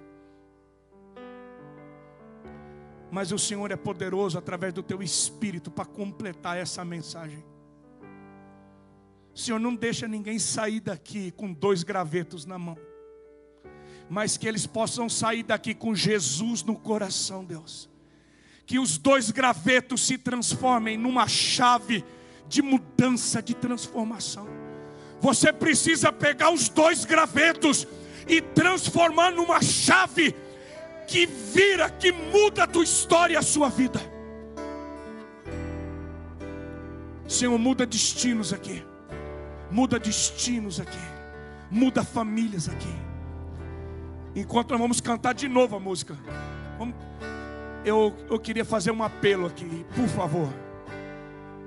Mas o Senhor é poderoso através do teu espírito para completar essa mensagem. Senhor, não deixa ninguém sair daqui com dois gravetos na mão. Mas que eles possam sair daqui com Jesus no coração, Deus. Que os dois gravetos se transformem numa chave de mudança, de transformação. Você precisa pegar os dois gravetos e transformar numa chave que vira, que muda a tua história e a sua vida. Senhor, muda destinos aqui muda destinos aqui, muda famílias aqui. Enquanto nós vamos cantar de novo a música, vamos, eu, eu queria fazer um apelo aqui, por favor.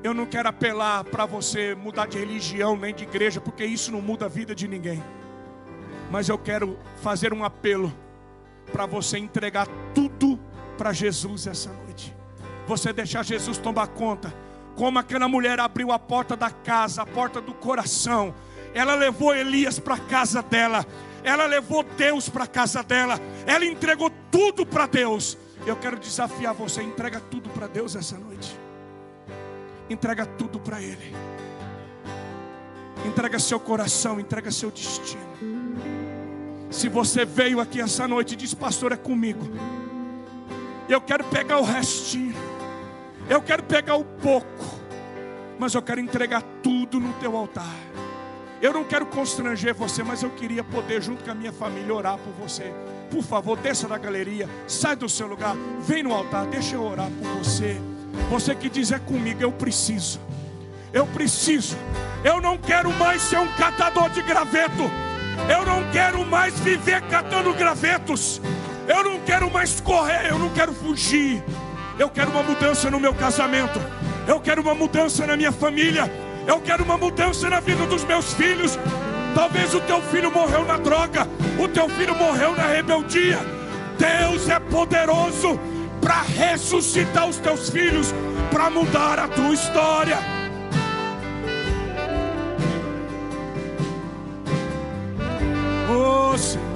Eu não quero apelar para você mudar de religião nem de igreja, porque isso não muda a vida de ninguém. Mas eu quero fazer um apelo para você entregar tudo para Jesus essa noite. Você deixar Jesus tomar conta como aquela mulher abriu a porta da casa, a porta do coração. Ela levou Elias para a casa dela. Ela levou Deus para a casa dela. Ela entregou tudo para Deus. Eu quero desafiar você, entrega tudo para Deus essa noite. Entrega tudo para Ele. Entrega seu coração, entrega seu destino. Se você veio aqui essa noite e diz, pastor, é comigo. Eu quero pegar o restinho. Eu quero pegar o pouco. Mas eu quero entregar tudo no teu altar. Eu não quero constranger você, mas eu queria poder, junto com a minha família, orar por você. Por favor, desça da galeria, sai do seu lugar, vem no altar, deixa eu orar por você. Você que diz é comigo, eu preciso. Eu preciso. Eu não quero mais ser um catador de graveto. Eu não quero mais viver catando gravetos. Eu não quero mais correr, eu não quero fugir. Eu quero uma mudança no meu casamento. Eu quero uma mudança na minha família. Eu quero uma mudança na vida dos meus filhos. Talvez o teu filho morreu na droga, o teu filho morreu na rebeldia. Deus é poderoso para ressuscitar os teus filhos, para mudar a tua história. Oh,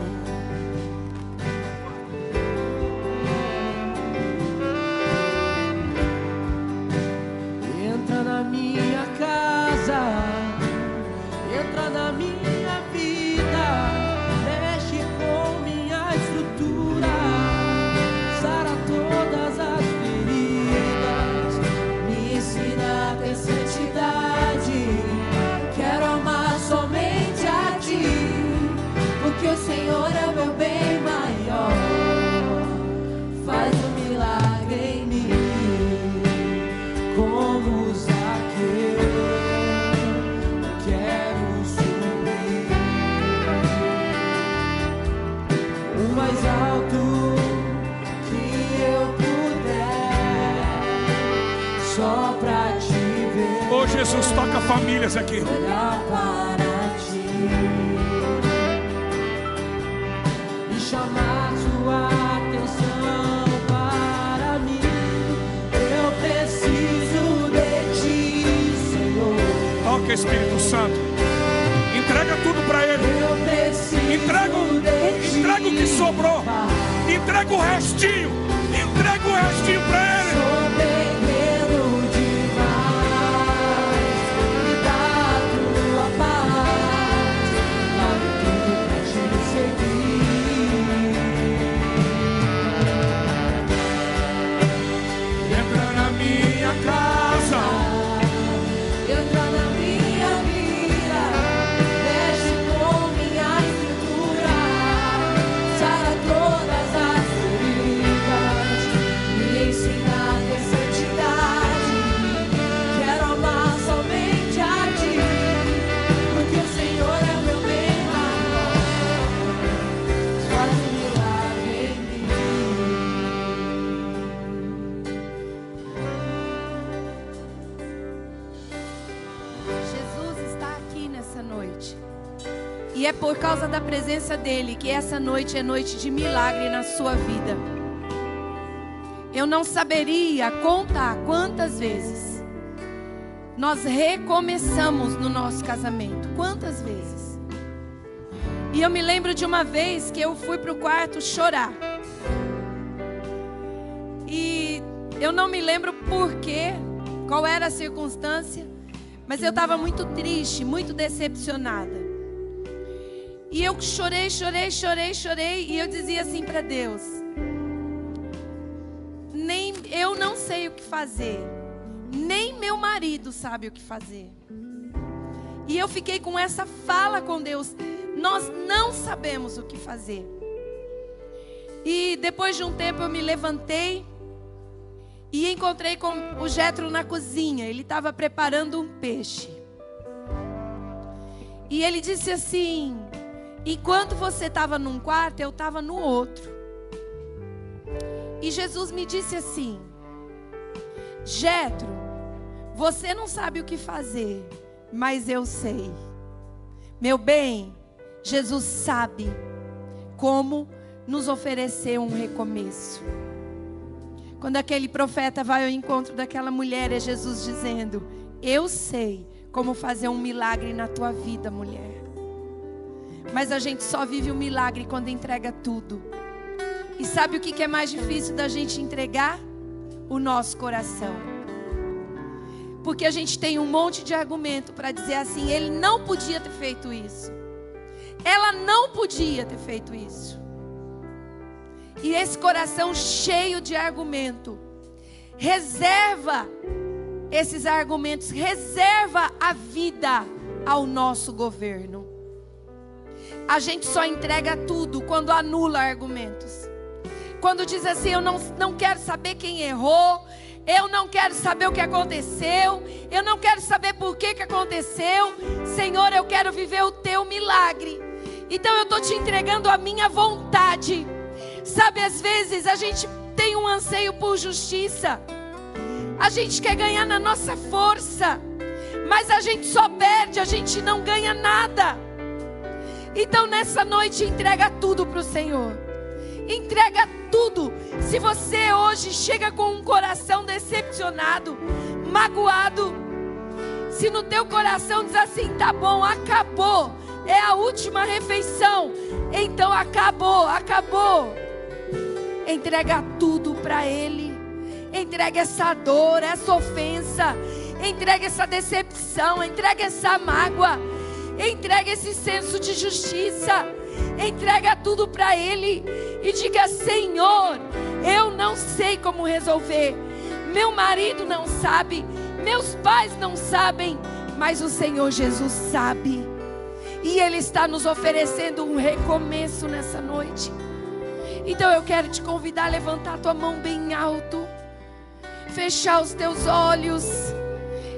por causa da presença dEle que essa noite é noite de milagre na sua vida. Eu não saberia contar quantas vezes nós recomeçamos no nosso casamento. Quantas vezes? E eu me lembro de uma vez que eu fui para o quarto chorar. E eu não me lembro por quê, qual era a circunstância, mas eu estava muito triste, muito decepcionada. E eu chorei, chorei, chorei, chorei. E eu dizia assim para Deus: nem eu não sei o que fazer, nem meu marido sabe o que fazer. E eu fiquei com essa fala com Deus: nós não sabemos o que fazer. E depois de um tempo eu me levantei e encontrei com o Jetro na cozinha. Ele estava preparando um peixe. E ele disse assim: Enquanto você estava num quarto, eu estava no outro. E Jesus me disse assim: Jetro, você não sabe o que fazer, mas eu sei. Meu bem, Jesus sabe como nos oferecer um recomeço. Quando aquele profeta vai ao encontro daquela mulher, é Jesus dizendo: Eu sei como fazer um milagre na tua vida, mulher. Mas a gente só vive o milagre quando entrega tudo. E sabe o que é mais difícil da gente entregar? O nosso coração. Porque a gente tem um monte de argumento para dizer assim: ele não podia ter feito isso. Ela não podia ter feito isso. E esse coração cheio de argumento, reserva esses argumentos, reserva a vida ao nosso governo. A gente só entrega tudo quando anula argumentos. Quando diz assim, eu não, não quero saber quem errou, eu não quero saber o que aconteceu, eu não quero saber por que, que aconteceu. Senhor, eu quero viver o teu milagre. Então eu estou te entregando a minha vontade. Sabe, às vezes a gente tem um anseio por justiça, a gente quer ganhar na nossa força, mas a gente só perde, a gente não ganha nada. Então nessa noite entrega tudo para o Senhor. Entrega tudo. Se você hoje chega com um coração decepcionado, magoado, se no teu coração diz assim, tá bom, acabou, é a última refeição, então acabou, acabou. Entrega tudo para Ele. Entrega essa dor, essa ofensa. Entrega essa decepção. Entrega essa mágoa. Entrega esse senso de justiça. Entrega tudo para Ele. E diga: Senhor, eu não sei como resolver. Meu marido não sabe. Meus pais não sabem. Mas o Senhor Jesus sabe. E Ele está nos oferecendo um recomeço nessa noite. Então eu quero te convidar a levantar tua mão bem alto, fechar os teus olhos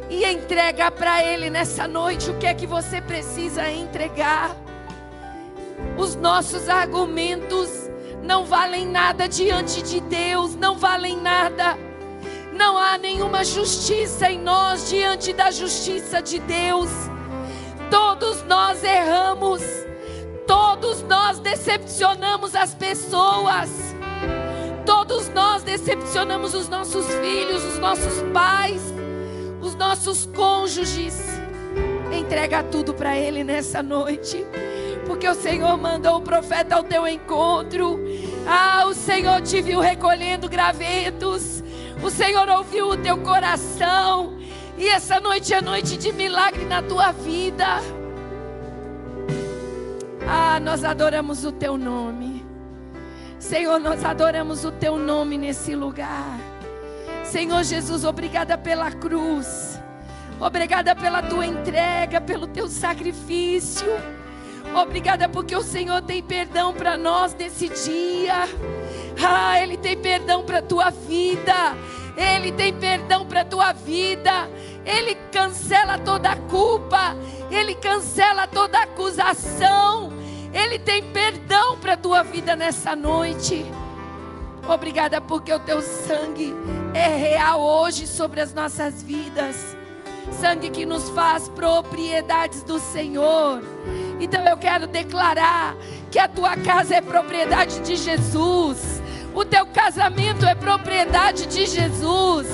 e entregar para Ele nessa noite o que é que você precisa entregar. Os nossos argumentos não valem nada diante de Deus, não valem nada. Não há nenhuma justiça em nós diante da justiça de Deus. Todos nós erramos. Todos nós decepcionamos as pessoas. Todos nós decepcionamos os nossos filhos, os nossos pais, os nossos cônjuges. Entrega tudo para Ele nessa noite. Porque o Senhor mandou o profeta ao teu encontro. Ah, o Senhor te viu recolhendo gravetos. O Senhor ouviu o teu coração. E essa noite é noite de milagre na tua vida. Ah, nós adoramos o teu nome. Senhor, nós adoramos o teu nome nesse lugar. Senhor Jesus, obrigada pela cruz. Obrigada pela tua entrega, pelo teu sacrifício. Obrigada porque o Senhor tem perdão para nós nesse dia. Ah, Ele tem perdão para a tua vida. Ele tem perdão para a tua vida. Ele cancela toda culpa. Ele cancela toda acusação. Ele tem perdão para a tua vida nessa noite. Obrigada porque o teu sangue é real hoje sobre as nossas vidas. Sangue que nos faz propriedades do Senhor. Então eu quero declarar que a tua casa é propriedade de Jesus. O teu casamento é propriedade de Jesus.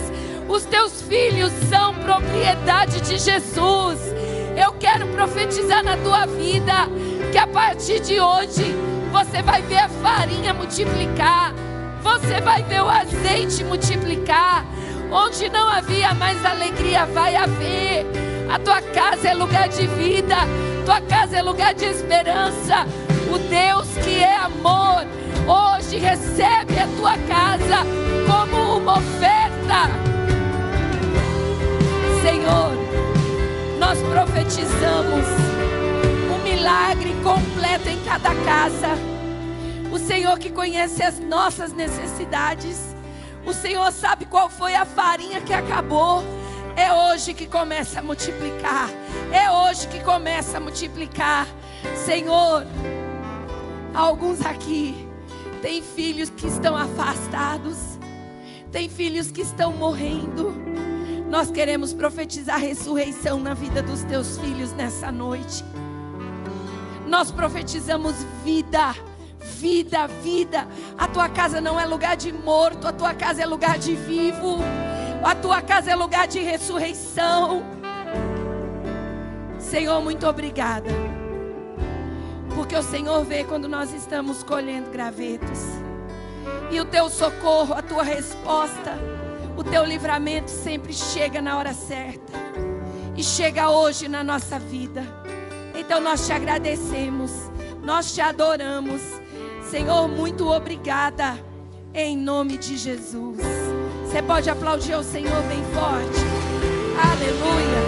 Os teus filhos são propriedade de Jesus. Eu quero profetizar na tua vida que a partir de hoje você vai ver a farinha multiplicar, você vai ver o azeite multiplicar. Onde não havia mais alegria, vai haver. A tua casa é lugar de vida, tua casa é lugar de esperança. O Deus que é amor, hoje recebe a tua casa como uma oferta. Senhor, nós profetizamos um milagre completo em cada casa. O Senhor que conhece as nossas necessidades. O Senhor sabe qual foi a farinha que acabou. É hoje que começa a multiplicar. É hoje que começa a multiplicar. Senhor, alguns aqui têm filhos que estão afastados. Tem filhos que estão morrendo. Nós queremos profetizar ressurreição na vida dos teus filhos nessa noite. Nós profetizamos vida, vida, vida. A tua casa não é lugar de morto, a tua casa é lugar de vivo. A tua casa é lugar de ressurreição. Senhor, muito obrigada. Porque o Senhor vê quando nós estamos colhendo gravetos. E o teu socorro, a tua resposta, o teu livramento sempre chega na hora certa. E chega hoje na nossa vida. Então nós te agradecemos, nós te adoramos. Senhor, muito obrigada. Em nome de Jesus. Você pode aplaudir o Senhor bem forte. Aleluia.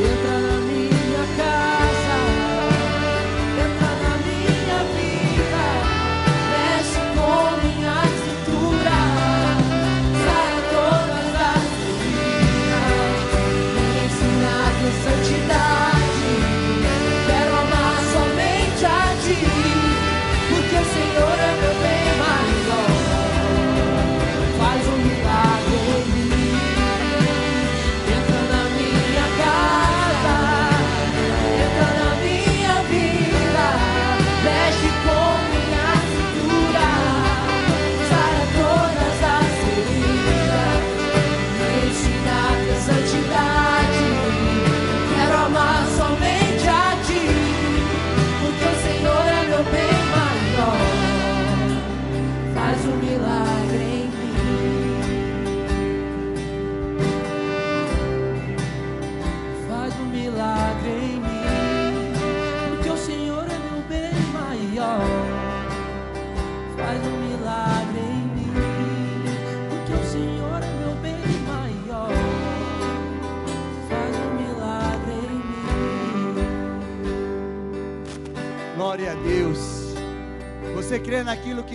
Entra na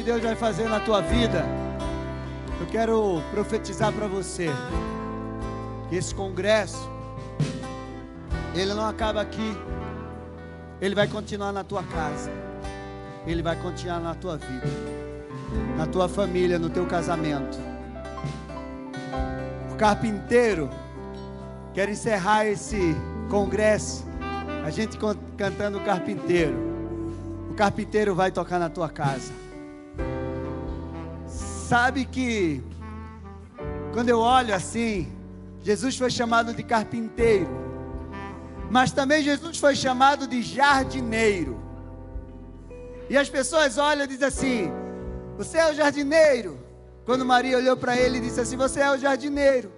que Deus vai fazer na tua vida? Eu quero profetizar para você que esse congresso ele não acaba aqui. Ele vai continuar na tua casa. Ele vai continuar na tua vida, na tua família, no teu casamento. O carpinteiro quer encerrar esse congresso. A gente cantando o carpinteiro. O carpinteiro vai tocar na tua casa. Sabe que quando eu olho assim, Jesus foi chamado de carpinteiro, mas também Jesus foi chamado de jardineiro. E as pessoas olham e dizem assim: Você é o jardineiro. Quando Maria olhou para ele e disse assim: Você é o jardineiro.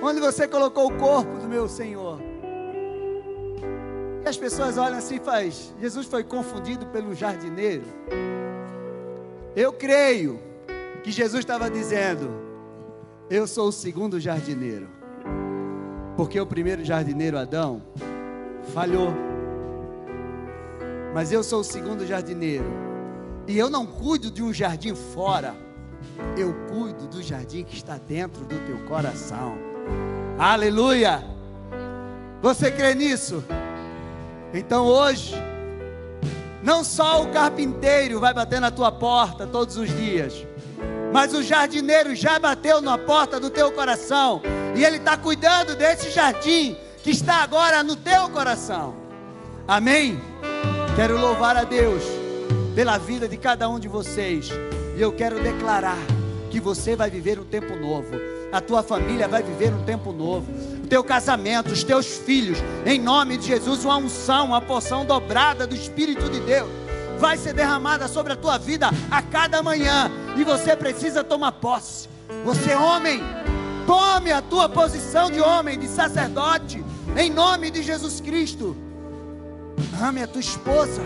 Onde você colocou o corpo do meu Senhor? E as pessoas olham assim e faz, Jesus foi confundido pelo jardineiro. Eu creio que Jesus estava dizendo, eu sou o segundo jardineiro. Porque o primeiro jardineiro, Adão, falhou. Mas eu sou o segundo jardineiro. E eu não cuido de um jardim fora. Eu cuido do jardim que está dentro do teu coração. Aleluia! Você crê nisso? Então hoje, não só o carpinteiro vai bater na tua porta todos os dias, mas o jardineiro já bateu na porta do teu coração e ele está cuidando desse jardim que está agora no teu coração. Amém? Quero louvar a Deus pela vida de cada um de vocês e eu quero declarar que você vai viver um tempo novo. A tua família vai viver um tempo novo. O teu casamento, os teus filhos, em nome de Jesus, uma unção, uma porção dobrada do Espírito de Deus vai ser derramada sobre a tua vida a cada manhã. E você precisa tomar posse. Você, homem, tome a tua posição de homem, de sacerdote, em nome de Jesus Cristo. Ame a tua esposa,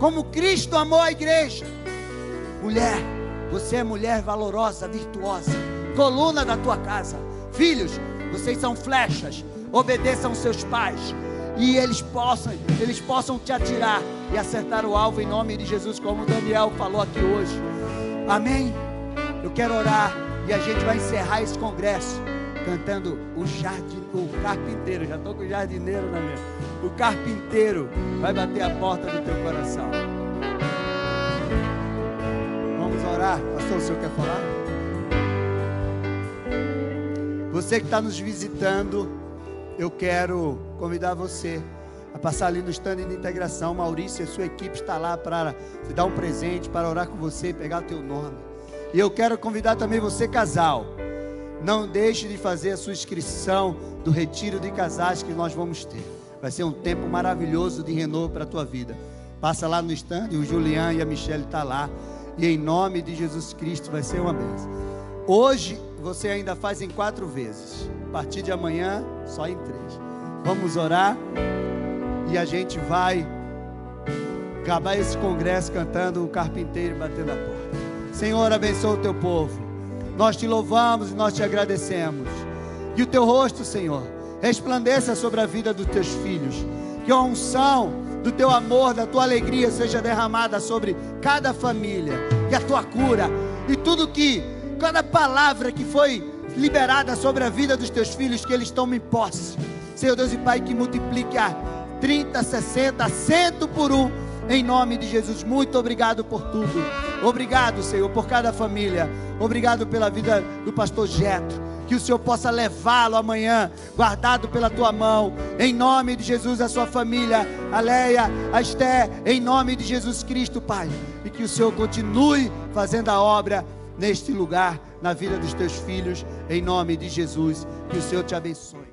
como Cristo amou a igreja. Mulher, você é mulher valorosa, virtuosa, coluna da tua casa. Filhos, vocês são flechas, obedeçam seus pais e eles possam, eles possam te atirar e acertar o alvo em nome de Jesus, como Daniel falou aqui hoje. Amém? Eu quero orar e a gente vai encerrar esse congresso cantando o jardim, o carpinteiro. Já estou com o jardineiro na minha. O carpinteiro vai bater a porta do teu coração. Vamos orar. Pastor, o senhor quer falar? Você que está nos visitando, eu quero convidar você a passar ali no stand de integração. Maurício e a sua equipe está lá para te dar um presente, para orar com você, pegar o teu nome. E eu quero convidar também você, casal. Não deixe de fazer a sua inscrição do retiro de casais que nós vamos ter. Vai ser um tempo maravilhoso de renovo para a tua vida. Passa lá no stand, o Julian e a Michelle estão tá lá. E em nome de Jesus Cristo vai ser uma bênção. Hoje você ainda faz em quatro vezes. A partir de amanhã, só em três. Vamos orar e a gente vai acabar esse congresso cantando o carpinteiro batendo a porta. Senhor, abençoa o teu povo. Nós te louvamos e nós te agradecemos. Que o teu rosto, Senhor, resplandeça sobre a vida dos teus filhos. Que a unção do teu amor, da tua alegria seja derramada sobre cada família. Que a tua cura e tudo que, cada palavra que foi liberada sobre a vida dos teus filhos, que eles tomem posse. Senhor Deus e Pai, que multiplique a 30, 60, 100 por um em nome de Jesus. Muito obrigado por tudo. Obrigado, Senhor, por cada família. Obrigado pela vida do pastor Jetro. Que o Senhor possa levá-lo amanhã, guardado pela tua mão. Em nome de Jesus, a sua família, a Leia, a Esté, em nome de Jesus Cristo, Pai. E que o Senhor continue fazendo a obra neste lugar, na vida dos teus filhos, em nome de Jesus. Que o Senhor te abençoe.